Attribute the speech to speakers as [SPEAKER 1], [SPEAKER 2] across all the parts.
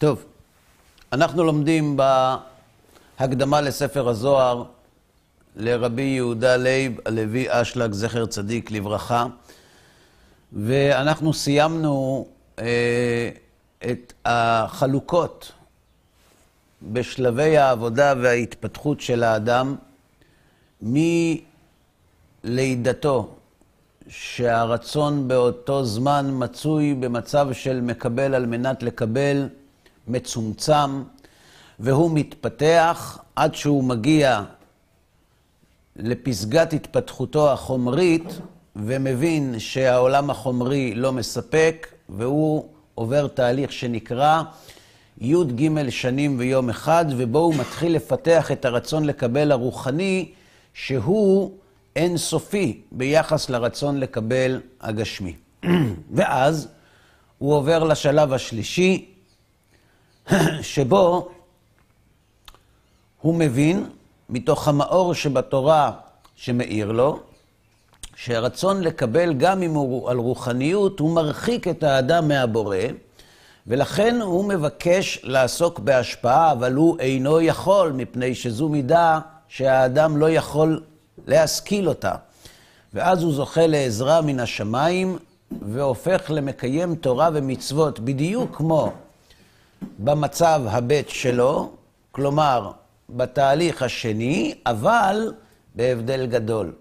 [SPEAKER 1] טוב, אנחנו לומדים בהקדמה לספר הזוהר לרבי יהודה לייב הלוי אשלג, זכר צדיק לברכה, ואנחנו סיימנו אה, את החלוקות בשלבי העבודה וההתפתחות של האדם מלידתו, שהרצון באותו זמן מצוי במצב של מקבל על מנת לקבל, מצומצם, והוא מתפתח עד שהוא מגיע לפסגת התפתחותו החומרית, ומבין שהעולם החומרי לא מספק, והוא עובר תהליך שנקרא י"ג שנים ויום אחד, ובו הוא מתחיל לפתח את הרצון לקבל הרוחני, שהוא אינסופי ביחס לרצון לקבל הגשמי. ואז הוא עובר לשלב השלישי, שבו הוא מבין, מתוך המאור שבתורה שמאיר לו, שהרצון לקבל, גם אם הוא על רוחניות, הוא מרחיק את האדם מהבורא, ולכן הוא מבקש לעסוק בהשפעה, אבל הוא אינו יכול, מפני שזו מידה שהאדם לא יכול להשכיל אותה. ואז הוא זוכה לעזרה מן השמיים, והופך למקיים תורה ומצוות, בדיוק כמו במצב הבט שלו, כלומר, בתהליך השני, אבל בהבדל גדול.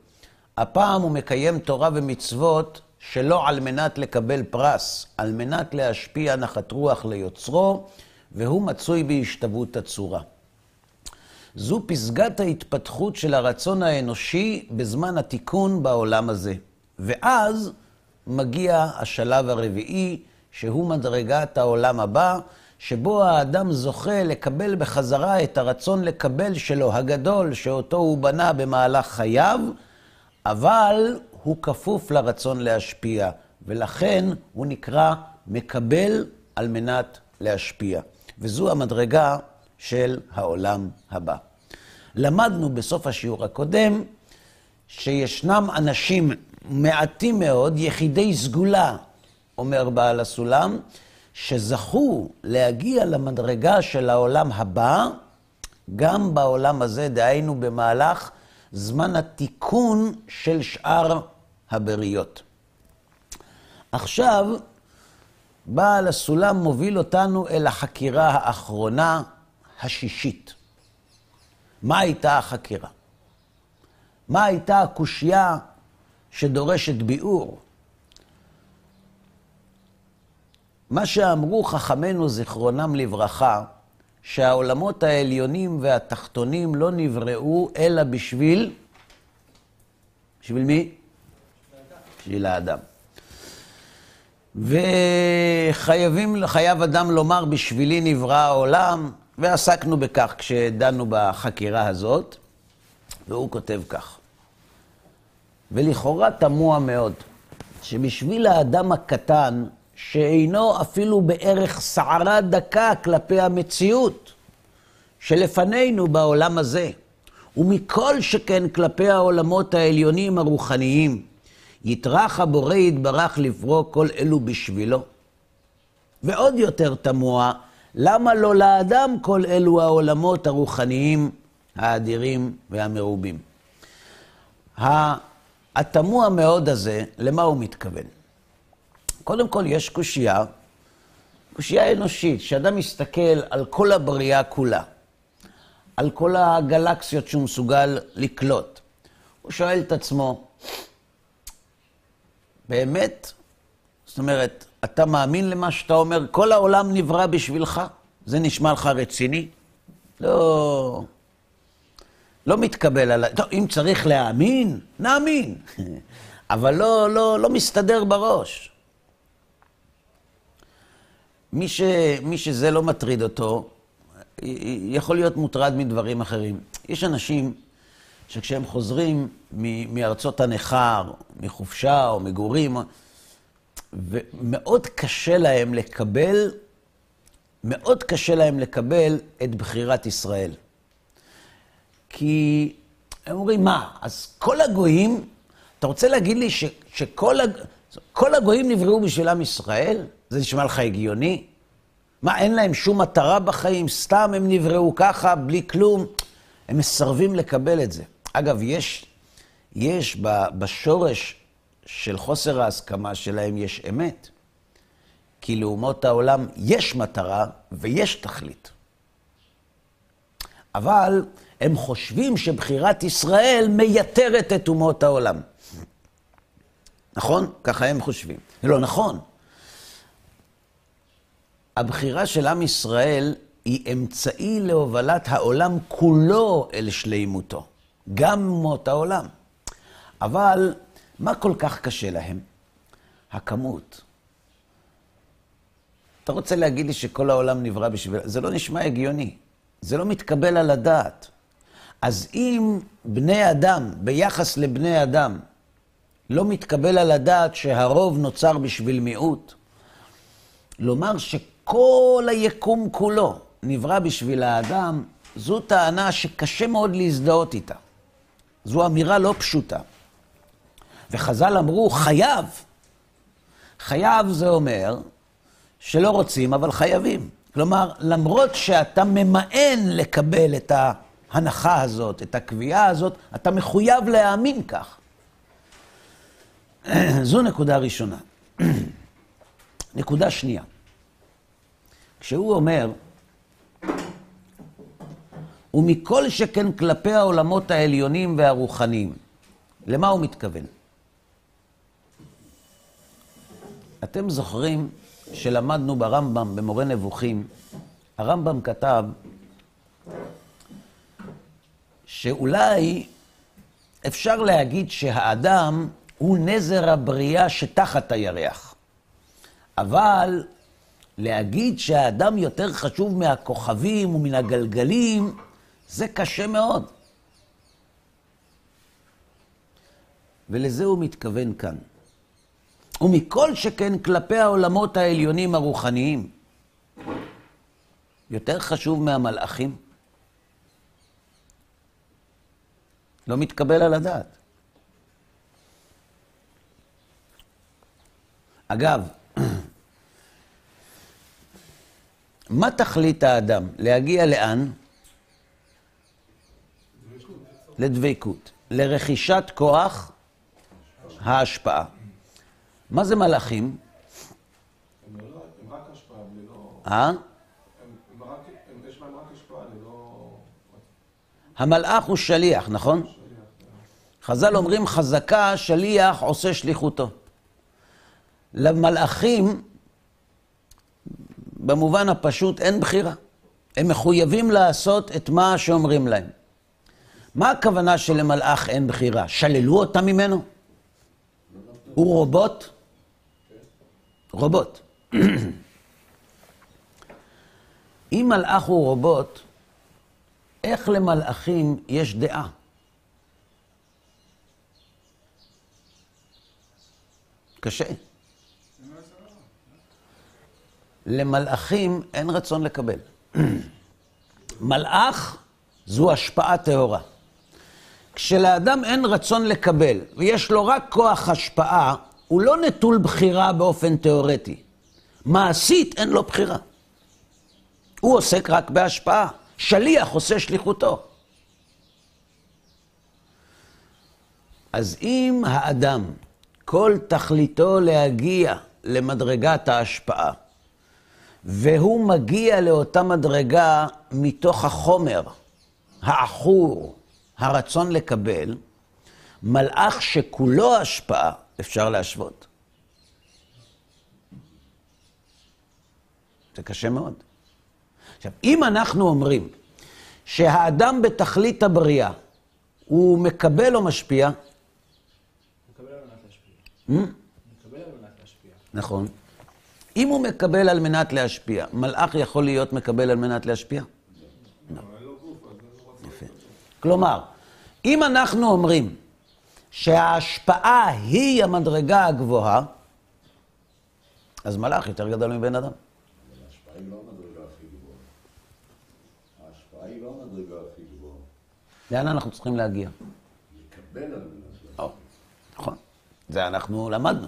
[SPEAKER 1] הפעם הוא מקיים תורה ומצוות שלא על מנת לקבל פרס, על מנת להשפיע נחת רוח ליוצרו, והוא מצוי בהשתוות הצורה. זו פסגת ההתפתחות של הרצון האנושי בזמן התיקון בעולם הזה. ואז מגיע השלב הרביעי, שהוא מדרגת העולם הבא, שבו האדם זוכה לקבל בחזרה את הרצון לקבל שלו, הגדול, שאותו הוא בנה במהלך חייו, אבל הוא כפוף לרצון להשפיע, ולכן הוא נקרא מקבל על מנת להשפיע. וזו המדרגה של העולם הבא. למדנו בסוף השיעור הקודם שישנם אנשים מעטים מאוד, יחידי סגולה, אומר בעל הסולם, שזכו להגיע למדרגה של העולם הבא, גם בעולם הזה, דהיינו במהלך זמן התיקון של שאר הבריות. עכשיו, בעל הסולם מוביל אותנו אל החקירה האחרונה, השישית. מה הייתה החקירה? מה הייתה הקושייה שדורשת ביאור? מה שאמרו חכמינו זיכרונם לברכה, שהעולמות העליונים והתחתונים לא נבראו אלא בשביל... בשביל מי? בשביל האדם. וחייבים, חייב אדם לומר, בשבילי נברא העולם, ועסקנו בכך כשדנו בחקירה הזאת, והוא כותב כך: ולכאורה תמוה מאוד, שבשביל האדם הקטן, שאינו אפילו בערך סערה דקה כלפי המציאות שלפנינו בעולם הזה, ומכל שכן כלפי העולמות העליונים הרוחניים, יטרח הבורא יתברך לברוא כל אלו בשבילו. ועוד יותר תמוה, למה לא לאדם כל אלו העולמות הרוחניים האדירים והמרובים? התמוה מאוד הזה, למה הוא מתכוון? קודם כל, יש קושייה, קושייה אנושית, שאדם מסתכל על כל הבריאה כולה, על כל הגלקסיות שהוא מסוגל לקלוט. הוא שואל את עצמו, באמת? זאת אומרת, אתה מאמין למה שאתה אומר? כל העולם נברא בשבילך? זה נשמע לך רציני? לא... לא מתקבל עליי. טוב, אם צריך להאמין, נאמין. אבל לא, לא, לא מסתדר בראש. מי, ש, מי שזה לא מטריד אותו, יכול להיות מוטרד מדברים אחרים. יש אנשים שכשהם חוזרים מארצות הנכר, מחופשה או מגורים, ומאוד קשה להם לקבל, מאוד קשה להם לקבל את בחירת ישראל. כי הם אומרים, מה, אז כל הגויים, אתה רוצה להגיד לי ש, שכל הג... הגויים נבראו בשביל עם ישראל? זה נשמע לך הגיוני? מה, אין להם שום מטרה בחיים? סתם הם נבראו ככה, בלי כלום? הם מסרבים לקבל את זה. אגב, יש, יש בשורש של חוסר ההסכמה שלהם, יש אמת. כי לאומות העולם יש מטרה ויש תכלית. אבל הם חושבים שבחירת ישראל מייתרת את אומות העולם. נכון? ככה הם חושבים. זה לא נכון. הבחירה של עם ישראל היא אמצעי להובלת העולם כולו אל שלימותו, גם אומות העולם. אבל מה כל כך קשה להם? הכמות. אתה רוצה להגיד לי שכל העולם נברא בשביל... זה לא נשמע הגיוני. זה לא מתקבל על הדעת. אז אם בני אדם, ביחס לבני אדם, לא מתקבל על הדעת שהרוב נוצר בשביל מיעוט, לומר שכל היקום כולו נברא בשביל האדם, זו טענה שקשה מאוד להזדהות איתה. זו אמירה לא פשוטה. וחז"ל אמרו, חייב. חייב זה אומר שלא רוצים, אבל חייבים. כלומר, למרות שאתה ממאן לקבל את ההנחה הזאת, את הקביעה הזאת, אתה מחויב להאמין כך. זו נקודה ראשונה. נקודה שנייה. כשהוא אומר, ומכל שכן כלפי העולמות העליונים והרוחניים, למה הוא מתכוון? אתם זוכרים שלמדנו ברמב"ם, במורה נבוכים, הרמב"ם כתב שאולי אפשר להגיד שהאדם הוא נזר הבריאה שתחת הירח. אבל להגיד שהאדם יותר חשוב מהכוכבים ומן הגלגלים, זה קשה מאוד. ולזה הוא מתכוון כאן. ומכל שכן כלפי העולמות העליונים הרוחניים. יותר חשוב מהמלאכים? לא מתקבל על הדעת. אגב, מה תכלית האדם? להגיע לאן? לדבקות. לרכישת כוח ההשפעה. מה זה מלאכים?
[SPEAKER 2] הם רק השפעה, לא...
[SPEAKER 1] אה?
[SPEAKER 2] לא...
[SPEAKER 1] המלאך הוא שליח, נכון? חז"ל אומרים, חזקה, שליח עושה שליחותו. למלאכים, במובן הפשוט, אין בחירה. הם מחויבים לעשות את מה שאומרים להם. מה הכוונה שלמלאך אין בחירה? שללו אותה ממנו? הוא רובוט? רובוט. אם מלאך הוא רובוט, איך למלאכים יש דעה? קשה. למלאכים אין רצון לקבל. מלאך זו השפעה טהורה. כשלאדם אין רצון לקבל, ויש לו רק כוח השפעה, הוא לא נטול בחירה באופן תיאורטי. מעשית אין לו בחירה. הוא עוסק רק בהשפעה. שליח עושה שליחותו. אז אם האדם, כל תכליתו להגיע למדרגת ההשפעה, והוא מגיע לאותה מדרגה מתוך החומר, העכור, הרצון לקבל, מלאך שכולו השפעה, אפשר להשוות. זה קשה מאוד. עכשיו, אם אנחנו אומרים שהאדם בתכלית הבריאה, הוא מקבל או משפיע?
[SPEAKER 3] מקבל על מנת להשפיע.
[SPEAKER 1] Hmm?
[SPEAKER 3] מקבל על מנת להשפיע.
[SPEAKER 1] נכון. אם הוא מקבל על מנת להשפיע, מלאך יכול להיות מקבל על מנת להשפיע? לא. כלומר, אם אנחנו אומרים שההשפעה היא המדרגה הגבוהה, אז מלאך יותר גדול מבן אדם.
[SPEAKER 4] ההשפעה היא לא המדרגה הכי גבוהה. ההשפעה היא לא המדרגה הכי גבוהה.
[SPEAKER 1] לאן אנחנו צריכים להגיע?
[SPEAKER 4] לקבל על מנת להשפיע.
[SPEAKER 1] נכון. זה אנחנו למדנו.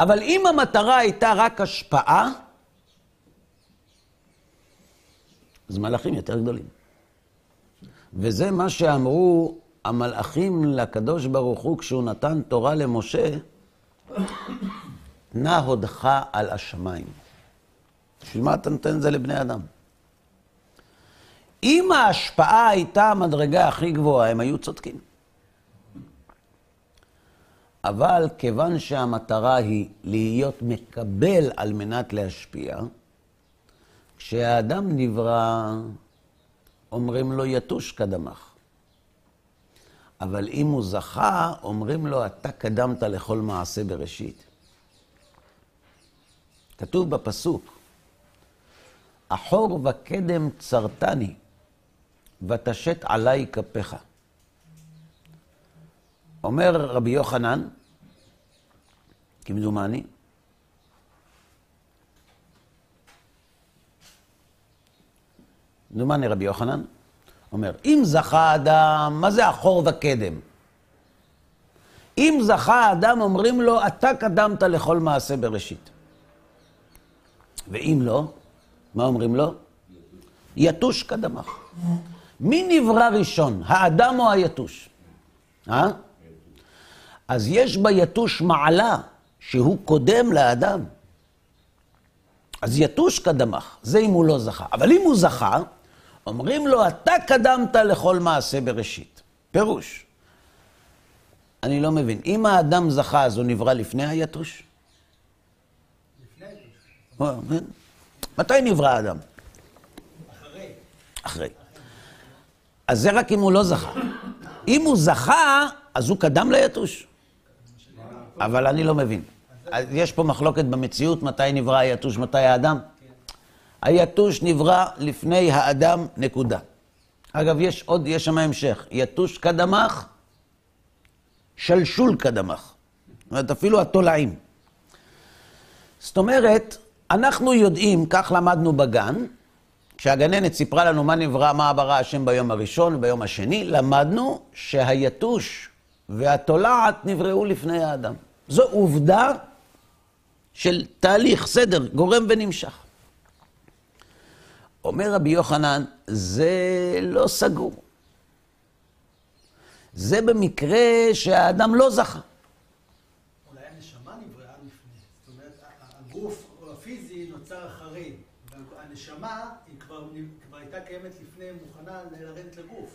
[SPEAKER 1] אבל אם המטרה הייתה רק השפעה, אז מלאכים יותר גדולים. וזה מה שאמרו המלאכים לקדוש ברוך הוא כשהוא נתן תורה למשה, נא הודך על השמיים. בשביל מה אתה נותן את זה לבני אדם? אם ההשפעה הייתה המדרגה הכי גבוהה, הם היו צודקים. אבל כיוון שהמטרה היא להיות מקבל על מנת להשפיע, כשהאדם נברא, אומרים לו יתוש קדמך. אבל אם הוא זכה, אומרים לו, אתה קדמת לכל מעשה בראשית. כתוב בפסוק, אחור וקדם צרתני, ותשת עלי כפיך. אומר רבי יוחנן, כמדומני, כמדומני רבי יוחנן, אומר, אם זכה אדם, מה זה אחור וקדם? אם זכה אדם, אומרים לו, אתה קדמת לכל מעשה בראשית. ואם לא, מה אומרים לו? יתוש קדמך. מי נברא ראשון, האדם או היתוש? אה? אז יש ביתוש מעלה שהוא קודם לאדם. אז יתוש קדמך, זה אם הוא לא זכה. אבל אם הוא זכה, אומרים לו, אתה קדמת לכל מעשה בראשית. פירוש. אני לא מבין, אם האדם זכה, אז הוא נברא לפני היתוש?
[SPEAKER 3] לפני היתוש.
[SPEAKER 1] אה, כן. מתי נברא האדם?
[SPEAKER 3] אחרי.
[SPEAKER 1] אחרי. אז זה רק אם הוא לא זכה. אם הוא זכה, אז הוא קדם ליתוש. אבל אני לא מבין. יש פה מחלוקת במציאות, מתי נברא היתוש, מתי האדם? היתוש נברא לפני האדם, נקודה. אגב, יש עוד, יש שם המשך. יתוש קדמך, שלשול קדמך. זאת אומרת, אפילו התולעים. זאת אומרת, אנחנו יודעים, כך למדנו בגן, כשהגננת סיפרה לנו מה נברא, מה ברא השם ביום הראשון וביום השני, למדנו שהיתוש והתולעת נבראו לפני האדם. זו עובדה של תהליך, סדר, גורם ונמשך. אומר רבי יוחנן, זה לא סגור. זה במקרה שהאדם לא זכה.
[SPEAKER 3] אולי הנשמה נבראה לפני. זאת אומרת, הגוף הפיזי נוצר אחרי. והנשמה היא כבר, כבר הייתה קיימת לפני, מוכנה לרדת לגוף.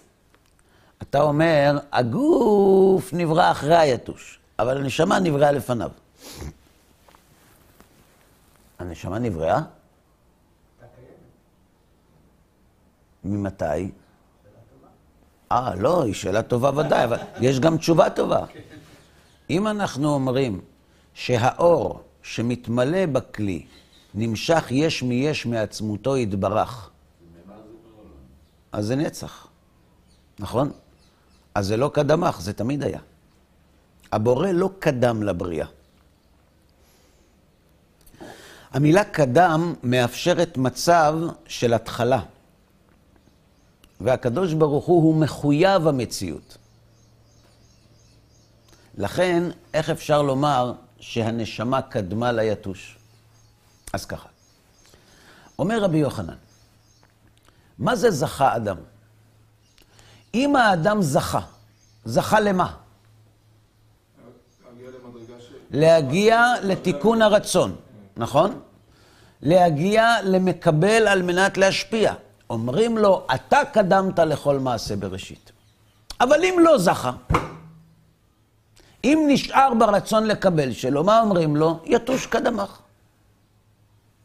[SPEAKER 1] אתה אומר, הגוף נברא אחרי היתוש, אבל הנשמה נבראה לפניו. הנשמה נבראה? ממתי? אה, לא, היא שאלה טובה ודאי, אבל יש גם תשובה טובה. אם אנחנו אומרים שהאור שמתמלא בכלי נמשך יש מיש מעצמותו יתברך, אז זה נצח, נכון? אז זה לא קדמך, זה תמיד היה. הבורא לא קדם לבריאה. המילה קדם מאפשרת מצב של התחלה. והקדוש ברוך הוא הוא מחויב המציאות. לכן, איך אפשר לומר שהנשמה קדמה ליתוש? אז ככה. אומר רבי יוחנן, מה זה זכה אדם? אם האדם זכה, זכה למה? להגיע לתיקון הרצון, נכון? להגיע למקבל על מנת להשפיע. אומרים לו, אתה קדמת לכל מעשה בראשית. אבל אם לא זכה, אם נשאר ברצון לקבל שלו, מה אומרים לו? יתוש קדמך.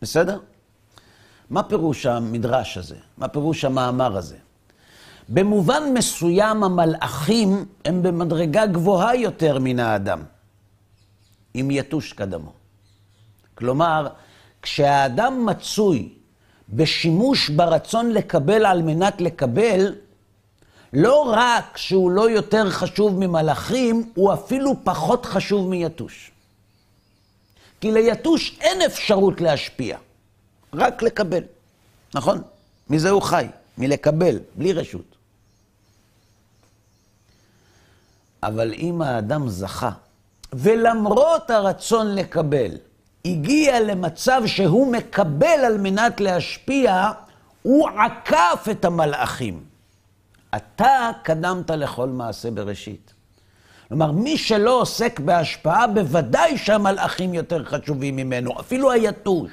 [SPEAKER 1] בסדר? מה פירוש המדרש הזה? מה פירוש המאמר הזה? במובן מסוים המלאכים הם במדרגה גבוהה יותר מן האדם, אם יתוש קדמו. כלומר, כשהאדם מצוי בשימוש ברצון לקבל על מנת לקבל, לא רק שהוא לא יותר חשוב ממלאכים, הוא אפילו פחות חשוב מיתוש. כי ליתוש אין אפשרות להשפיע, רק לקבל, נכון? מזה הוא חי, מלקבל, בלי רשות. אבל אם האדם זכה, ולמרות הרצון לקבל, הגיע למצב שהוא מקבל על מנת להשפיע, הוא עקף את המלאכים. אתה קדמת לכל מעשה בראשית. כלומר, מי שלא עוסק בהשפעה, בוודאי שהמלאכים יותר חשובים ממנו, אפילו היתוש.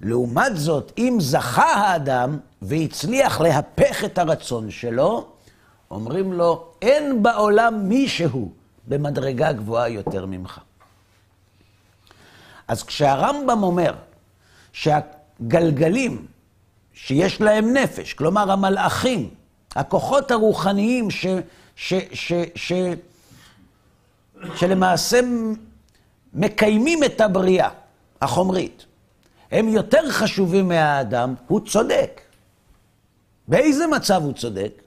[SPEAKER 1] לעומת זאת, אם זכה האדם והצליח להפך את הרצון שלו, אומרים לו, אין בעולם מישהו במדרגה גבוהה יותר ממך. אז כשהרמב"ם אומר שהגלגלים שיש להם נפש, כלומר המלאכים, הכוחות הרוחניים ש, ש, ש, ש, שלמעשה מקיימים את הבריאה החומרית, הם יותר חשובים מהאדם, הוא צודק. באיזה מצב הוא צודק?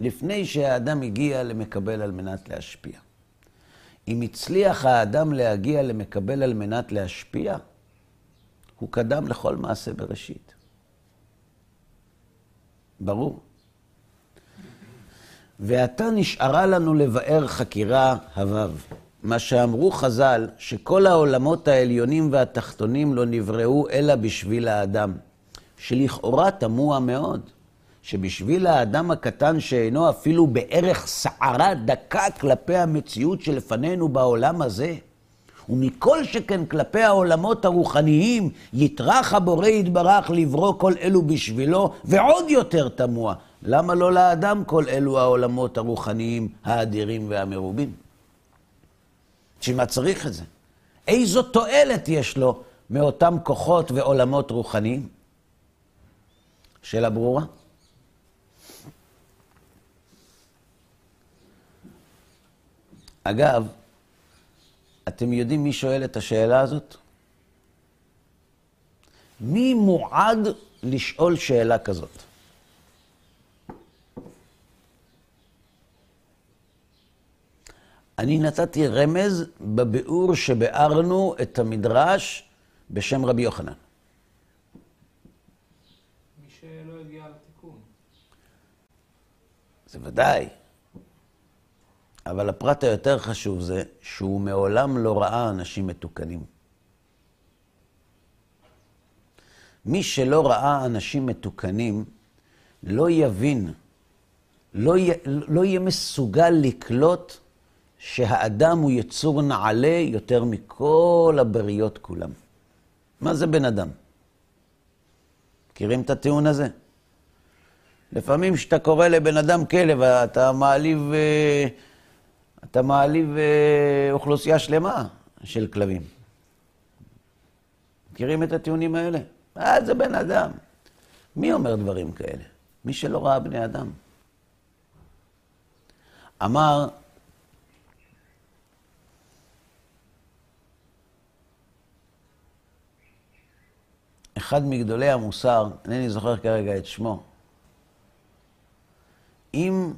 [SPEAKER 1] לפני שהאדם הגיע למקבל על מנת להשפיע. אם הצליח האדם להגיע למקבל על מנת להשפיע, הוא קדם לכל מעשה בראשית. ברור. ועתה נשארה לנו לבאר חקירה הוו. מה שאמרו חז"ל, שכל העולמות העליונים והתחתונים לא נבראו אלא בשביל האדם, שלכאורה תמוה מאוד, שבשביל האדם הקטן שאינו אפילו בערך שערה דקה כלפי המציאות שלפנינו בעולם הזה, ומכל שכן כלפי העולמות הרוחניים, יטרח הבורא יתברך לברוא כל אלו בשבילו, ועוד יותר תמוה, למה לא לאדם כל אלו העולמות הרוחניים האדירים והמרובים? בשביל מה צריך את זה? איזו תועלת יש לו מאותם כוחות ועולמות רוחניים? שאלה ברורה? אגב, אתם יודעים מי שואל את השאלה הזאת? מי מועד לשאול שאלה כזאת? אני נתתי רמז בביאור שביארנו את המדרש בשם רבי יוחנן.
[SPEAKER 5] מי שלא הגיע לתיקון.
[SPEAKER 1] זה ודאי. אבל הפרט היותר חשוב זה שהוא מעולם לא ראה אנשים מתוקנים. מי שלא ראה אנשים מתוקנים לא יבין, לא, י, לא יהיה מסוגל לקלוט שהאדם הוא יצור נעלה יותר מכל הבריות כולם. מה זה בן אדם? מכירים את הטיעון הזה? לפעמים כשאתה קורא לבן אדם כלב, אתה מעליב, אה, אתה מעליב אה, אוכלוסייה שלמה של כלבים. מכירים את הטיעונים האלה? אה, זה בן אדם. מי אומר דברים כאלה? מי שלא ראה בני אדם. אמר אחד מגדולי המוסר, אינני זוכר כרגע את שמו, אם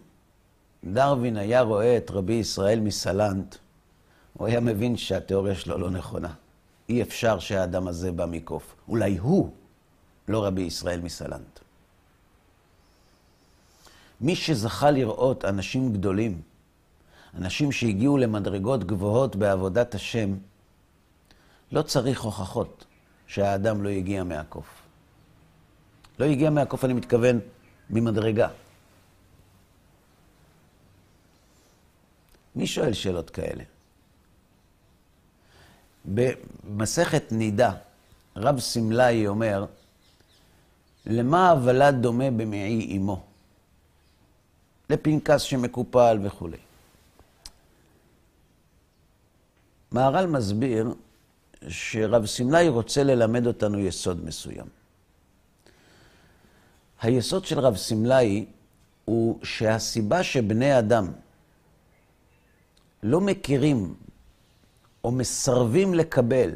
[SPEAKER 1] דרווין היה רואה את רבי ישראל מסלנט, הוא היה מבין שהתיאוריה שלו לא נכונה. אי אפשר שהאדם הזה בא מקוף. אולי הוא לא רבי ישראל מסלנט. מי שזכה לראות אנשים גדולים, אנשים שהגיעו למדרגות גבוהות בעבודת השם, לא צריך הוכחות. שהאדם לא הגיע מהקוף. לא הגיע מהקוף, אני מתכוון, ממדרגה. מי שואל שאלות כאלה? במסכת נידה, רב סמלאי אומר, למה הוולד דומה במעי אמו? לפנקס שמקופל וכולי. מהר"ל מסביר שרב סמלי רוצה ללמד אותנו יסוד מסוים. היסוד של רב סמלי הוא שהסיבה שבני אדם לא מכירים או מסרבים לקבל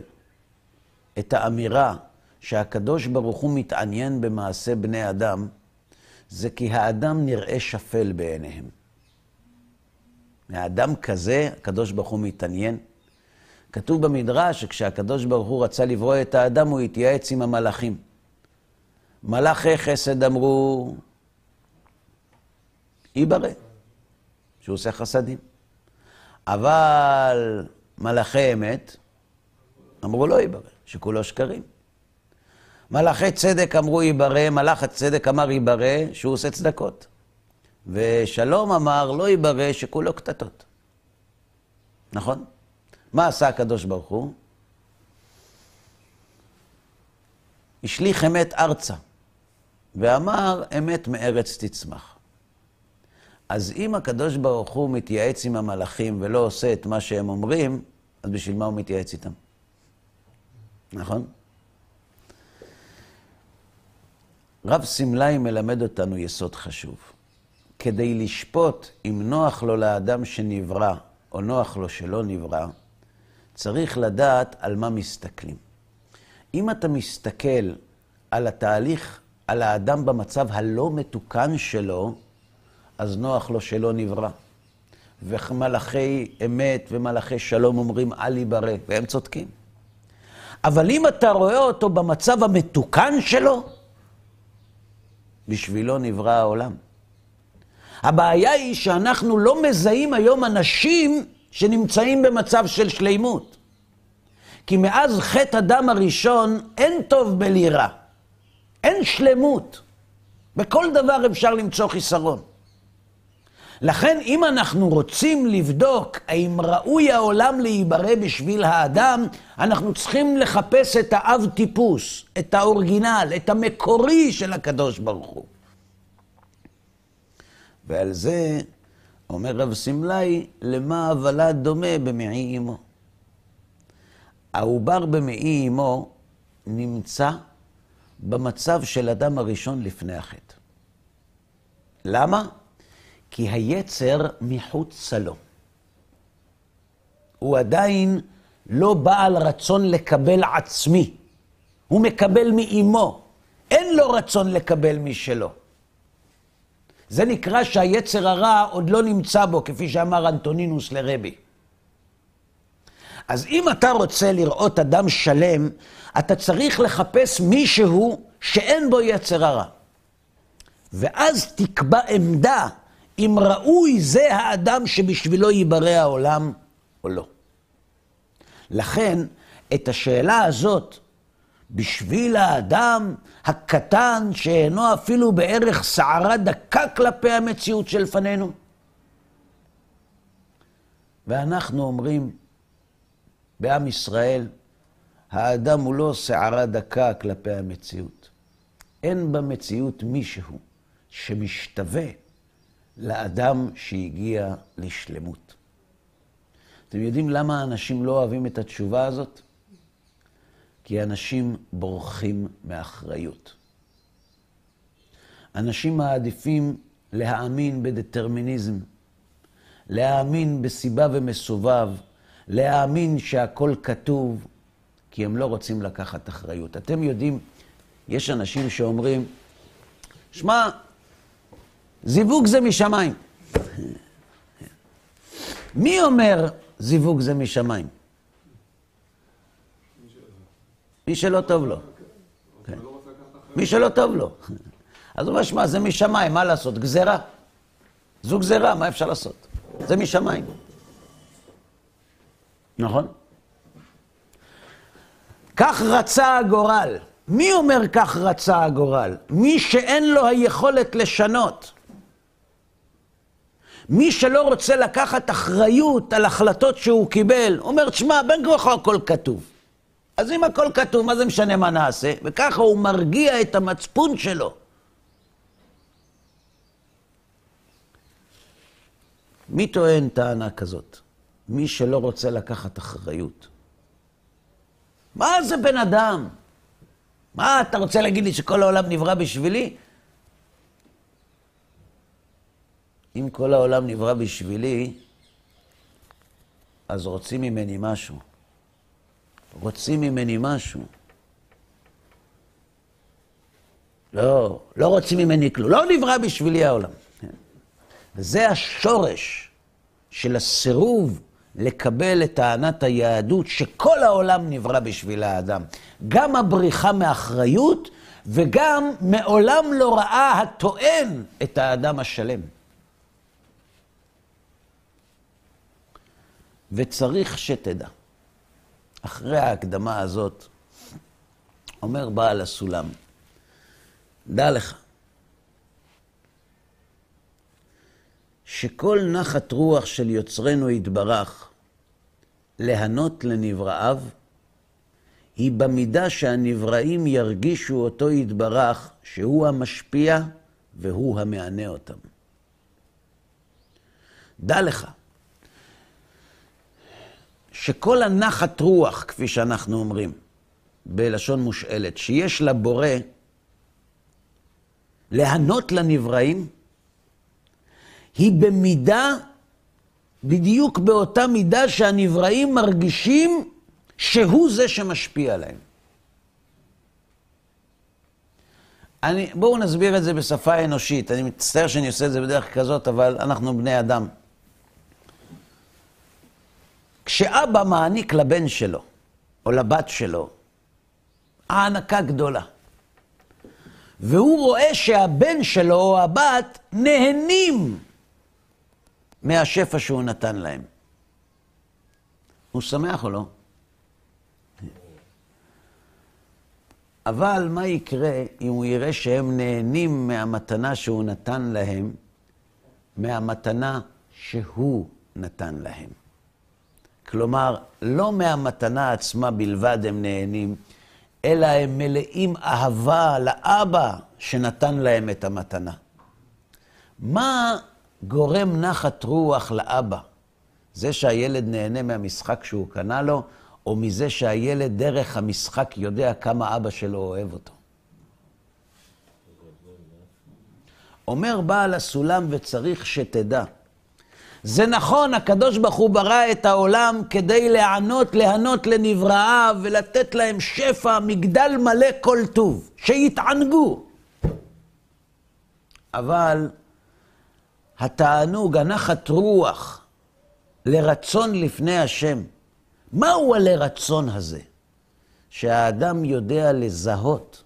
[SPEAKER 1] את האמירה שהקדוש ברוך הוא מתעניין במעשה בני אדם, זה כי האדם נראה שפל בעיניהם. מהאדם כזה, הקדוש ברוך הוא מתעניין. כתוב במדרש שכשהקדוש ברוך הוא רצה לברוא את האדם, הוא התייעץ עם המלאכים. מלאכי חסד אמרו, ייברא, שהוא עושה חסדים. אבל מלאכי אמת אמרו לא ייברא, שכולו שקרים. מלאכי צדק אמרו ייברא, מלאך הצדק אמר ייברא, שהוא עושה צדקות. ושלום אמר לא ייברא, שכולו קטטות. נכון? מה עשה הקדוש ברוך הוא? השליך אמת ארצה, ואמר אמת מארץ תצמח. אז אם הקדוש ברוך הוא מתייעץ עם המלאכים ולא עושה את מה שהם אומרים, אז בשביל מה הוא מתייעץ איתם? נכון? רב סמלאי מלמד אותנו יסוד חשוב. כדי לשפוט אם נוח לו לאדם שנברא או נוח לו שלא נברא, צריך לדעת על מה מסתכלים. אם אתה מסתכל על התהליך, על האדם במצב הלא מתוקן שלו, אז נוח לו שלא נברא. ומלאכי אמת ומלאכי שלום אומרים אל ייברא, והם צודקים. אבל אם אתה רואה אותו במצב המתוקן שלו, בשבילו נברא העולם. הבעיה היא שאנחנו לא מזהים היום אנשים שנמצאים במצב של שלימות. כי מאז חטא הדם הראשון אין טוב בלי רע. אין שלמות. בכל דבר אפשר למצוא חיסרון. לכן, אם אנחנו רוצים לבדוק האם ראוי העולם להיברא בשביל האדם, אנחנו צריכים לחפש את האב טיפוס, את האורגינל, את המקורי של הקדוש ברוך הוא. ועל זה אומר רב סמלאי, למה הוולד דומה במעי אמו? העובר במעי אמו נמצא במצב של אדם הראשון לפני החטא. למה? כי היצר מחוצה לו. הוא עדיין לא בעל רצון לקבל עצמי. הוא מקבל מאימו. אין לו רצון לקבל משלו. זה נקרא שהיצר הרע עוד לא נמצא בו, כפי שאמר אנטונינוס לרבי. אז אם אתה רוצה לראות אדם שלם, אתה צריך לחפש מישהו שאין בו יצר הרע. ואז תקבע עמדה אם ראוי זה האדם שבשבילו ייברא העולם או לא. לכן, את השאלה הזאת, בשביל האדם הקטן שאינו אפילו בערך שערה דקה כלפי המציאות שלפנינו, ואנחנו אומרים, בעם ישראל, האדם הוא לא שערה דקה כלפי המציאות. אין במציאות מישהו שמשתווה לאדם שהגיע לשלמות. אתם יודעים למה אנשים לא אוהבים את התשובה הזאת? כי אנשים בורחים מאחריות. אנשים מעדיפים להאמין בדטרמיניזם, להאמין בסיבה ומסובב, להאמין שהכל כתוב, כי הם לא רוצים לקחת אחריות. אתם יודעים, יש אנשים שאומרים, שמע, זיווג זה משמיים. מי אומר זיווג זה משמיים? מי שלא טוב לו. כן. מי שלא טוב לו. אז הוא אומר, שמע, זה משמיים, מה לעשות? גזירה. זו גזירה, מה אפשר לעשות? זה משמיים. נכון? כך רצה הגורל. מי אומר כך רצה הגורל? מי שאין לו היכולת לשנות. מי שלא רוצה לקחת אחריות על החלטות שהוא קיבל, אומר, תשמע, בין כוחו הכל כתוב. אז אם הכל כתוב, מה זה משנה מה נעשה? וככה הוא מרגיע את המצפון שלו. מי טוען טענה כזאת? מי שלא רוצה לקחת אחריות. מה זה בן אדם? מה, אתה רוצה להגיד לי שכל העולם נברא בשבילי? אם כל העולם נברא בשבילי, אז רוצים ממני משהו. רוצים ממני משהו. לא, לא רוצים ממני כלום. לא נברא בשבילי העולם. וזה השורש של הסירוב לקבל את טענת היהדות שכל העולם נברא בשביל האדם. גם הבריחה מאחריות וגם מעולם לא ראה הטוען את האדם השלם. וצריך שתדע, אחרי ההקדמה הזאת, אומר בעל הסולם, דע לך, שכל נחת רוח של יוצרנו יתברך, להנות לנבראיו, היא במידה שהנבראים ירגישו אותו יתברך, שהוא המשפיע והוא המענה אותם. דע לך, שכל הנחת רוח, כפי שאנחנו אומרים, בלשון מושאלת, שיש לבורא להנות לנבראים, היא במידה, בדיוק באותה מידה שהנבראים מרגישים שהוא זה שמשפיע עליהם. אני, בואו נסביר את זה בשפה אנושית. אני מצטער שאני עושה את זה בדרך כזאת, אבל אנחנו בני אדם. כשאבא מעניק לבן שלו, או לבת שלו, הענקה גדולה, והוא רואה שהבן שלו או הבת נהנים מהשפע שהוא נתן להם. הוא שמח או לא? אבל מה יקרה אם הוא יראה שהם נהנים מהמתנה שהוא נתן להם, מהמתנה שהוא נתן להם? כלומר, לא מהמתנה עצמה בלבד הם נהנים, אלא הם מלאים אהבה לאבא שנתן להם את המתנה. מה גורם נחת רוח לאבא? זה שהילד נהנה מהמשחק שהוא קנה לו, או מזה שהילד דרך המשחק יודע כמה אבא שלו אוהב אותו? אומר בעל הסולם, וצריך שתדע, זה נכון, הקדוש ברוך הוא ברא את העולם כדי לענות, להנות לנבראיו ולתת להם שפע, מגדל מלא כל טוב, שיתענגו. אבל התענוג, הנחת רוח לרצון לפני השם, מהו הלרצון הזה? שהאדם יודע לזהות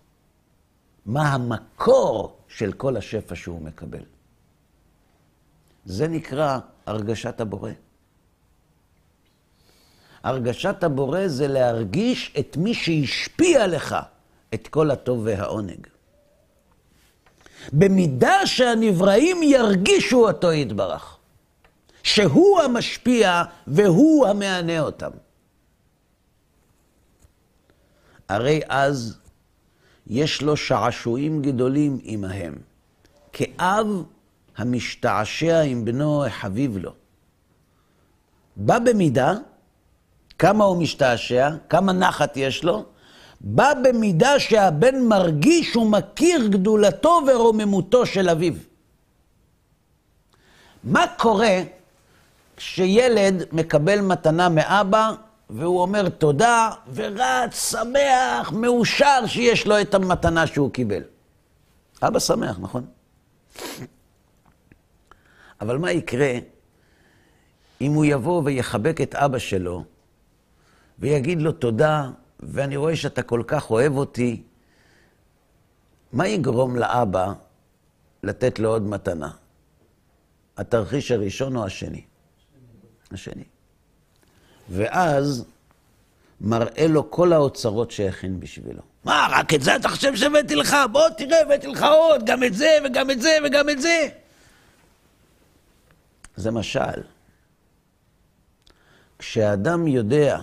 [SPEAKER 1] מה המקור של כל השפע שהוא מקבל. זה נקרא הרגשת הבורא. הרגשת הבורא זה להרגיש את מי שהשפיע לך את כל הטוב והעונג. במידה שהנבראים ירגישו אותו יתברך, שהוא המשפיע והוא המענה אותם. הרי אז יש לו שעשועים גדולים עמהם, כאב המשתעשע עם בנו החביב לו. בא במידה, כמה הוא משתעשע, כמה נחת יש לו, בא במידה שהבן מרגיש ומכיר גדולתו ורוממותו של אביו. מה קורה כשילד מקבל מתנה מאבא והוא אומר תודה ורץ, שמח, מאושר שיש לו את המתנה שהוא קיבל? אבא שמח, נכון? אבל מה יקרה אם הוא יבוא ויחבק את אבא שלו ויגיד לו תודה, ואני רואה שאתה כל כך אוהב אותי, מה יגרום לאבא לתת לו עוד מתנה? התרחיש הראשון או השני? השני. ואז מראה לו כל האוצרות שהכין בשבילו. מה, רק את זה אתה חושב שהבאתי לך? בוא תראה, הבאתי לך עוד, גם את זה וגם את זה וגם את זה. זה משל. כשאדם יודע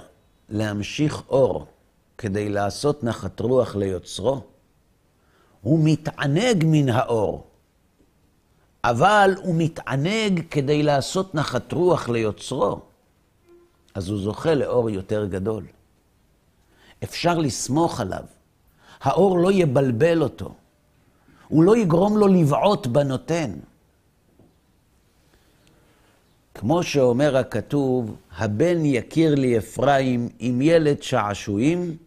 [SPEAKER 1] להמשיך אור כדי לעשות נחת רוח ליוצרו, הוא מתענג מן האור, אבל הוא מתענג כדי לעשות נחת רוח ליוצרו, אז הוא זוכה לאור יותר גדול. אפשר לסמוך עליו. האור לא יבלבל אותו. הוא לא יגרום לו לבעוט בנותן. כמו שאומר הכתוב, הבן יכיר לי אפרים עם ילד שעשועים,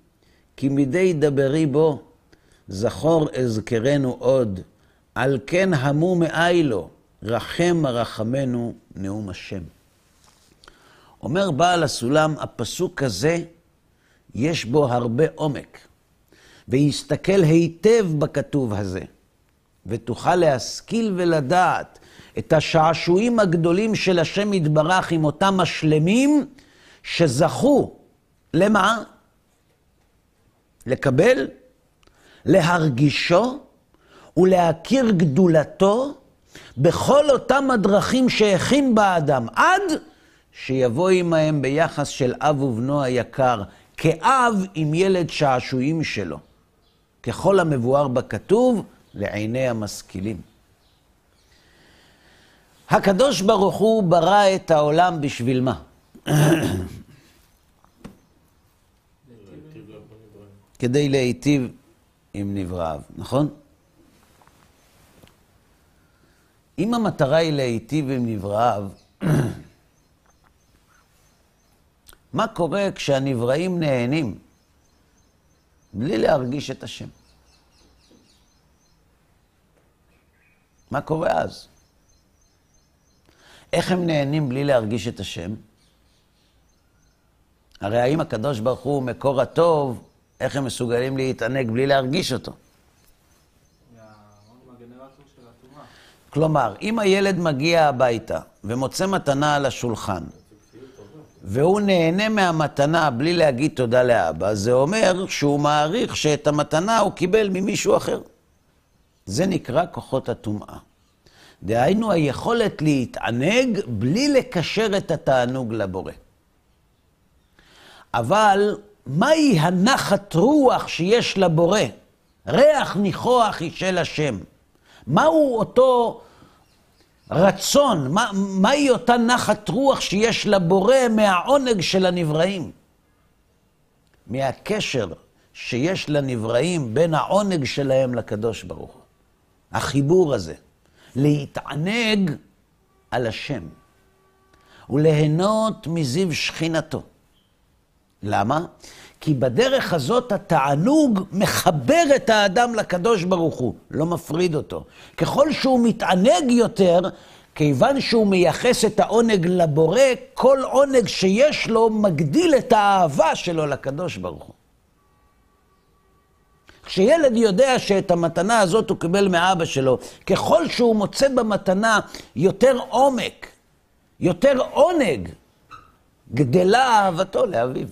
[SPEAKER 1] כי מדי דברי בו, זכור אזכרנו עוד, על כן המו מאיילו, רחם רחמנו נאום השם. אומר בעל הסולם, הפסוק הזה, יש בו הרבה עומק, ויסתכל היטב בכתוב הזה, ותוכל להשכיל ולדעת את השעשועים הגדולים של השם יתברך עם אותם השלמים שזכו, למה? לקבל להרגישו ולהכיר גדולתו בכל אותם הדרכים שהכין באדם, עד שיבוא עמהם ביחס של אב ובנו היקר, כאב עם ילד שעשועים שלו, ככל המבואר בכתוב, לעיני המשכילים. הקדוש ברוך הוא ברא את העולם בשביל מה? כדי להיטיב עם נבראיו, נכון? אם המטרה היא להיטיב עם נבראיו, מה קורה כשהנבראים נהנים בלי להרגיש את השם? מה קורה אז? איך הם נהנים בלי להרגיש את השם? הרי האם הקדוש ברוך הוא מקור הטוב, איך הם מסוגלים להתענג בלי להרגיש אותו? כלומר, אם הילד מגיע הביתה ומוצא מתנה על השולחן, והוא נהנה מהמתנה בלי להגיד תודה לאבא, זה אומר שהוא מעריך שאת המתנה הוא קיבל ממישהו אחר. זה נקרא כוחות הטומאה. דהיינו היכולת להתענג בלי לקשר את התענוג לבורא. אבל מהי הנחת רוח שיש לבורא? ריח ניחוח היא של השם. מהו אותו רצון, מה, מהי אותה נחת רוח שיש לבורא מהעונג של הנבראים? מהקשר שיש לנבראים בין העונג שלהם לקדוש ברוך הוא. החיבור הזה, להתענג על השם וליהנות מזיו שכינתו. למה? כי בדרך הזאת התענוג מחבר את האדם לקדוש ברוך הוא, לא מפריד אותו. ככל שהוא מתענג יותר, כיוון שהוא מייחס את העונג לבורא, כל עונג שיש לו מגדיל את האהבה שלו לקדוש ברוך הוא. כשילד יודע שאת המתנה הזאת הוא קיבל מאבא שלו, ככל שהוא מוצא במתנה יותר עומק, יותר עונג, גדלה אהבתו לאביו.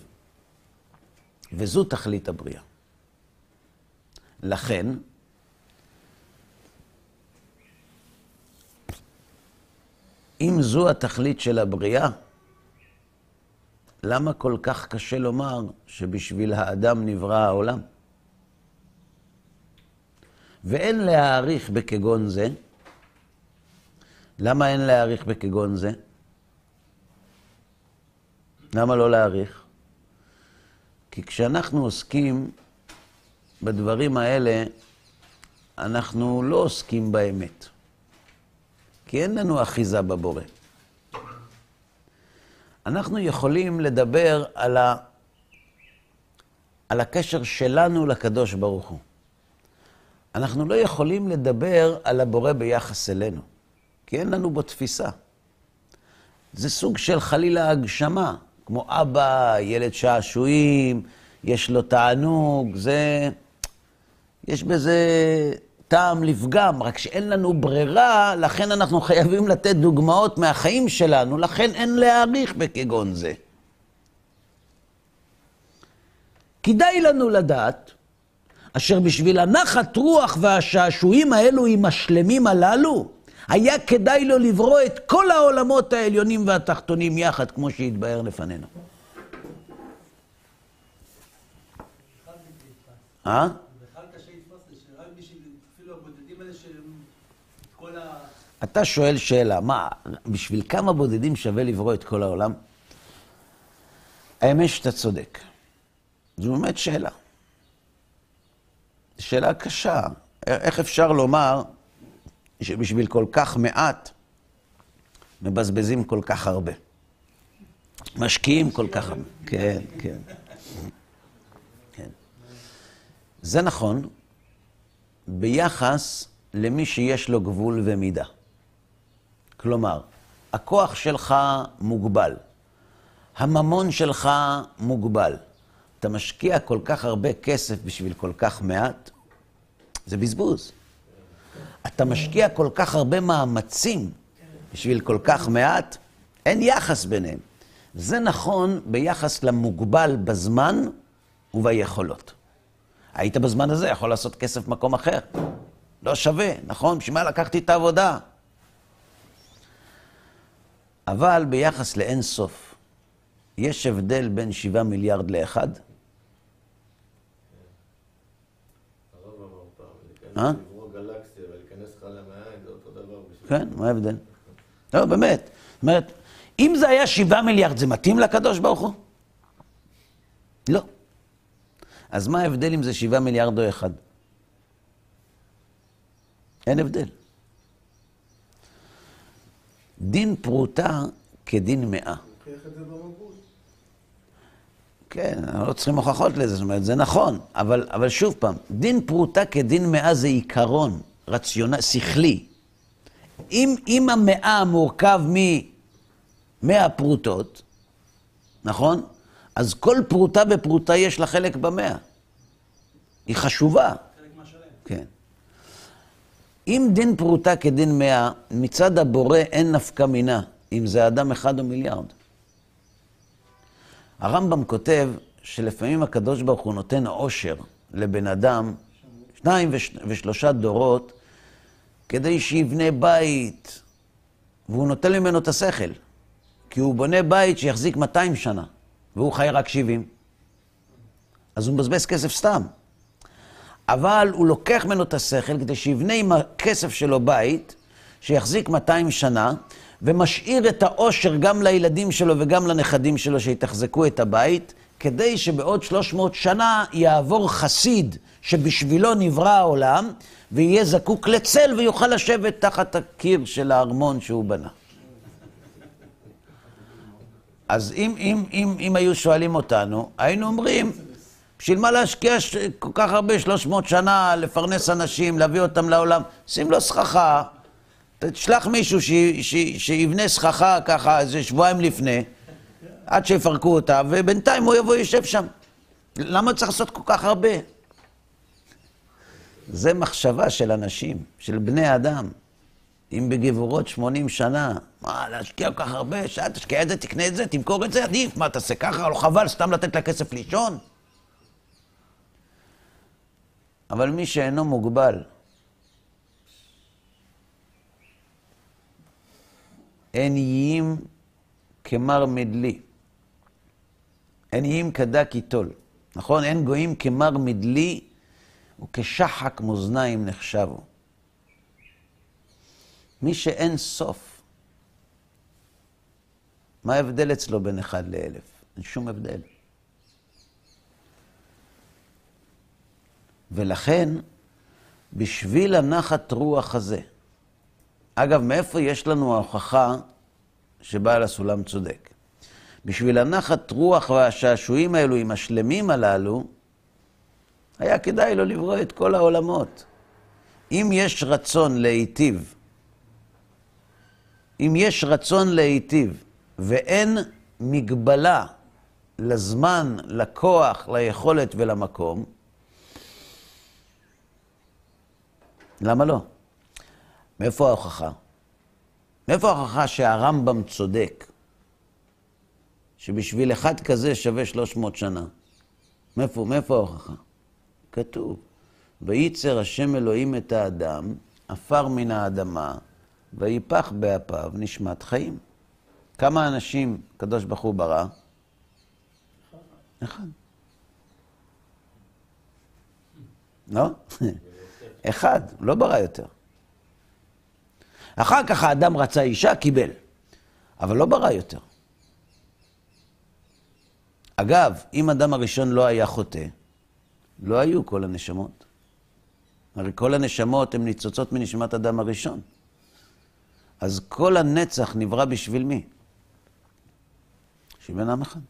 [SPEAKER 1] וזו תכלית הבריאה. לכן, אם זו התכלית של הבריאה, למה כל כך קשה לומר שבשביל האדם נברא העולם? ואין להעריך בכגון זה. למה אין להעריך בכגון זה? למה לא להעריך? כי כשאנחנו עוסקים בדברים האלה, אנחנו לא עוסקים באמת. כי אין לנו אחיזה בבורא. אנחנו יכולים לדבר על, ה... על הקשר שלנו לקדוש ברוך הוא. אנחנו לא יכולים לדבר על הבורא ביחס אלינו, כי אין לנו בו תפיסה. זה סוג של חלילה הגשמה. כמו אבא, ילד שעשועים, יש לו תענוג, זה... יש בזה טעם לפגם, רק שאין לנו ברירה, לכן אנחנו חייבים לתת דוגמאות מהחיים שלנו, לכן אין להעריך בכגון זה. כדאי לנו לדעת אשר בשביל הנחת רוח והשעשועים האלו עם השלמים הללו, היה כדאי לו לברוא את כל העולמות העליונים והתחתונים יחד, כמו שהתבהר לפנינו. אה?
[SPEAKER 3] בכלל קשה לתפוס את זה, שרק בשביל, אפילו הבודדים האלה שהם את כל ה...
[SPEAKER 1] אתה שואל שאלה, מה, בשביל כמה בודדים שווה לברוא את כל העולם? האמת שאתה צודק. זו באמת שאלה. שאלה קשה. איך אפשר לומר שבשביל כל כך מעט מבזבזים כל כך הרבה? משקיעים כל כך הרבה. כן, כן. כן. זה נכון ביחס למי שיש לו גבול ומידה. כלומר, הכוח שלך מוגבל, הממון שלך מוגבל. אתה משקיע כל כך הרבה כסף בשביל כל כך מעט, זה בזבוז. אתה משקיע כל כך הרבה מאמצים בשביל כל כך מעט, אין יחס ביניהם. זה נכון ביחס למוגבל בזמן וביכולות. היית בזמן הזה יכול לעשות כסף במקום אחר. לא שווה, נכון? בשביל מה לקחתי את העבודה? אבל ביחס לאין סוף, יש הבדל בין שבעה מיליארד לאחד?
[SPEAKER 6] הרב אמר פעם,
[SPEAKER 1] אה?
[SPEAKER 6] להיכנס לברוא גלקסיה ולהיכנס לך למעיים זה אותו דבר בשביל...
[SPEAKER 1] כן, מה ההבדל? לא, באמת. זאת אומרת, אם זה היה שבעה מיליארד, זה מתאים לקדוש ברוך הוא? לא. אז מה ההבדל אם זה שבעה מיליארד או אחד? אין הבדל. דין פרוטה כדין מאה.
[SPEAKER 2] הוכיח את זה במבול.
[SPEAKER 1] כן, אנחנו לא צריכים הוכחות לזה, זאת אומרת, זה נכון, אבל, אבל שוב פעם, דין פרוטה כדין מאה זה עיקרון, רציונל, שכלי. אם, אם המאה מורכב ממאה פרוטות, נכון? אז כל פרוטה בפרוטה יש לה חלק במאה. היא חשובה.
[SPEAKER 3] חלק מהשלם.
[SPEAKER 1] כן. אם דין פרוטה כדין מאה, מצד הבורא אין נפקא מינה, אם זה אדם אחד או מיליארד. הרמב"ם כותב שלפעמים הקדוש ברוך הוא נותן עושר לבן אדם, שניים וש... ושלושה דורות, כדי שיבנה בית, והוא נותן ממנו את השכל. כי הוא בונה בית שיחזיק 200 שנה, והוא חי רק 70. אז הוא מבזבז כסף סתם. אבל הוא לוקח ממנו את השכל כדי שיבנה עם הכסף שלו בית שיחזיק 200 שנה, ומשאיר את העושר גם לילדים שלו וגם לנכדים שלו שיתחזקו את הבית, כדי שבעוד 300 שנה יעבור חסיד שבשבילו נברא העולם, ויהיה זקוק לצל ויוכל לשבת תחת הקיר של הארמון שהוא בנה. אז אם, אם, אם, אם היו שואלים אותנו, היינו אומרים, בשביל מה להשקיע. כל כך הרבה, 300 שנה, לפרנס אנשים, להביא אותם לעולם? שים לו סככה, תשלח מישהו ש... ש... שיבנה סככה ככה איזה שבועיים לפני, עד שיפרקו אותה, ובינתיים הוא יבוא וישב שם. למה צריך לעשות כל כך הרבה? זה מחשבה של אנשים, של בני אדם. אם בגבורות 80 שנה, מה, להשקיע כל כך הרבה, שעה תשקיע את זה, תקנה את זה, תמכור את זה, עדיף, מה, תעשה ככה, לא חבל סתם לתת לה כסף לישון? אבל מי שאינו מוגבל, ייים כמר מדלי, ייים כדק יטול, נכון? אין גויים כמר מדלי וכשחק מאזניים נחשבו. מי שאין סוף, מה ההבדל אצלו בין אחד לאלף? אין שום הבדל. ולכן, בשביל הנחת רוח הזה, אגב, מאיפה יש לנו ההוכחה שבעל הסולם צודק? בשביל הנחת רוח והשעשועים האלו עם השלמים הללו, היה כדאי לו לברוא את כל העולמות. אם יש רצון להיטיב, אם יש רצון להיטיב ואין מגבלה לזמן, לכוח, ליכולת ולמקום, למה לא? מאיפה ההוכחה? מאיפה ההוכחה שהרמב"ם צודק? שבשביל אחד כזה שווה 300 שנה. מאיפה, מאיפה ההוכחה? כתוב, וייצר השם אלוהים את האדם, עפר מן האדמה, ויפח באפיו נשמת חיים. כמה אנשים הקדוש ברוך הוא ברא? אחד. לא? אחד, לא ברא יותר. אחר כך האדם רצה אישה, קיבל. אבל לא ברא יותר. אגב, אם אדם הראשון לא היה חוטא, לא היו כל הנשמות. הרי כל הנשמות הן ניצוצות מנשמת אדם הראשון. אז כל הנצח נברא בשביל מי? בשביל בן אדם אחד.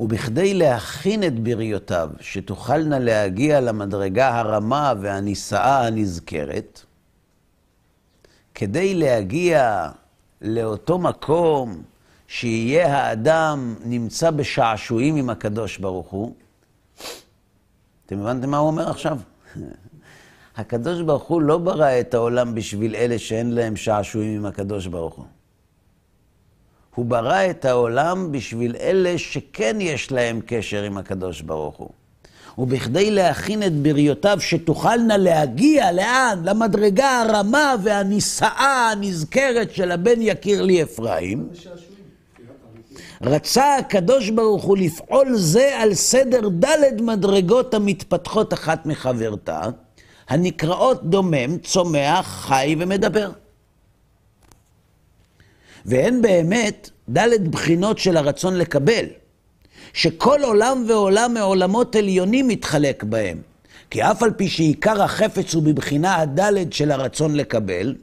[SPEAKER 1] ובכדי להכין את בריותיו, שתוכלנה להגיע למדרגה הרמה והנישאה הנזכרת, כדי להגיע לאותו מקום שיהיה האדם נמצא בשעשועים עם הקדוש ברוך הוא, אתם הבנתם מה הוא אומר עכשיו? הקדוש ברוך הוא לא ברא את העולם בשביל אלה שאין להם שעשועים עם הקדוש ברוך הוא. הוא ברא את העולם בשביל אלה שכן יש להם קשר עם הקדוש ברוך הוא. ובכדי להכין את בריותיו שתוכלנה להגיע, לאן? למדרגה הרמה והנישאה הנזכרת של הבן יקיר לי אפרים, רצה הקדוש ברוך הוא לפעול זה על סדר ד' מדרגות המתפתחות אחת מחברתה, הנקראות דומם, צומח, חי ומדבר. והן באמת ד' בחינות של הרצון לקבל, שכל עולם ועולם מעולמות עליונים מתחלק בהם. כי אף על פי שעיקר החפץ הוא בבחינה הד' של הרצון לקבל,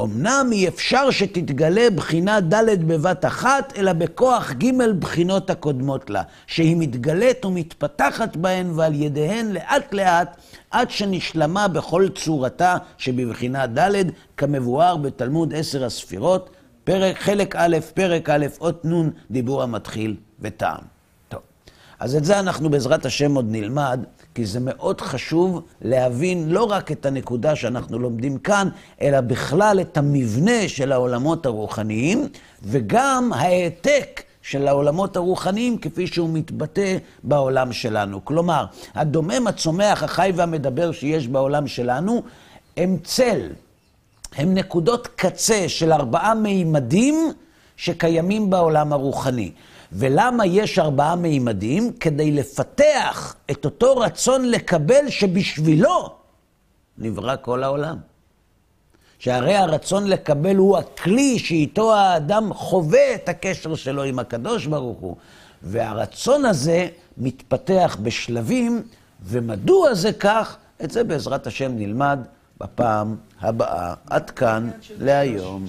[SPEAKER 1] אמנם אי אפשר שתתגלה בחינה ד' בבת אחת, אלא בכוח ג' בחינות הקודמות לה, שהיא מתגלית ומתפתחת בהן ועל ידיהן לאט לאט, עד שנשלמה בכל צורתה שבבחינה ד', כמבואר בתלמוד עשר הספירות, פרק, חלק א', פרק א', אות נ', דיבור המתחיל וטעם. טוב, אז את זה אנחנו בעזרת השם עוד נלמד, כי זה מאוד חשוב להבין לא רק את הנקודה שאנחנו לומדים כאן, אלא בכלל את המבנה של העולמות הרוחניים, וגם העתק של העולמות הרוחניים כפי שהוא מתבטא בעולם שלנו. כלומר, הדומם, הצומח, החי והמדבר שיש בעולם שלנו, הם צל, הם נקודות קצה של ארבעה מימדים שקיימים בעולם הרוחני. ולמה יש ארבעה מימדים? כדי לפתח את אותו רצון לקבל שבשבילו נברא כל העולם. שהרי הרצון לקבל הוא הכלי שאיתו האדם חווה את הקשר שלו עם הקדוש ברוך הוא. והרצון הזה מתפתח בשלבים, ומדוע זה כך? את זה בעזרת השם נלמד בפעם הבאה. עד כאן להיום.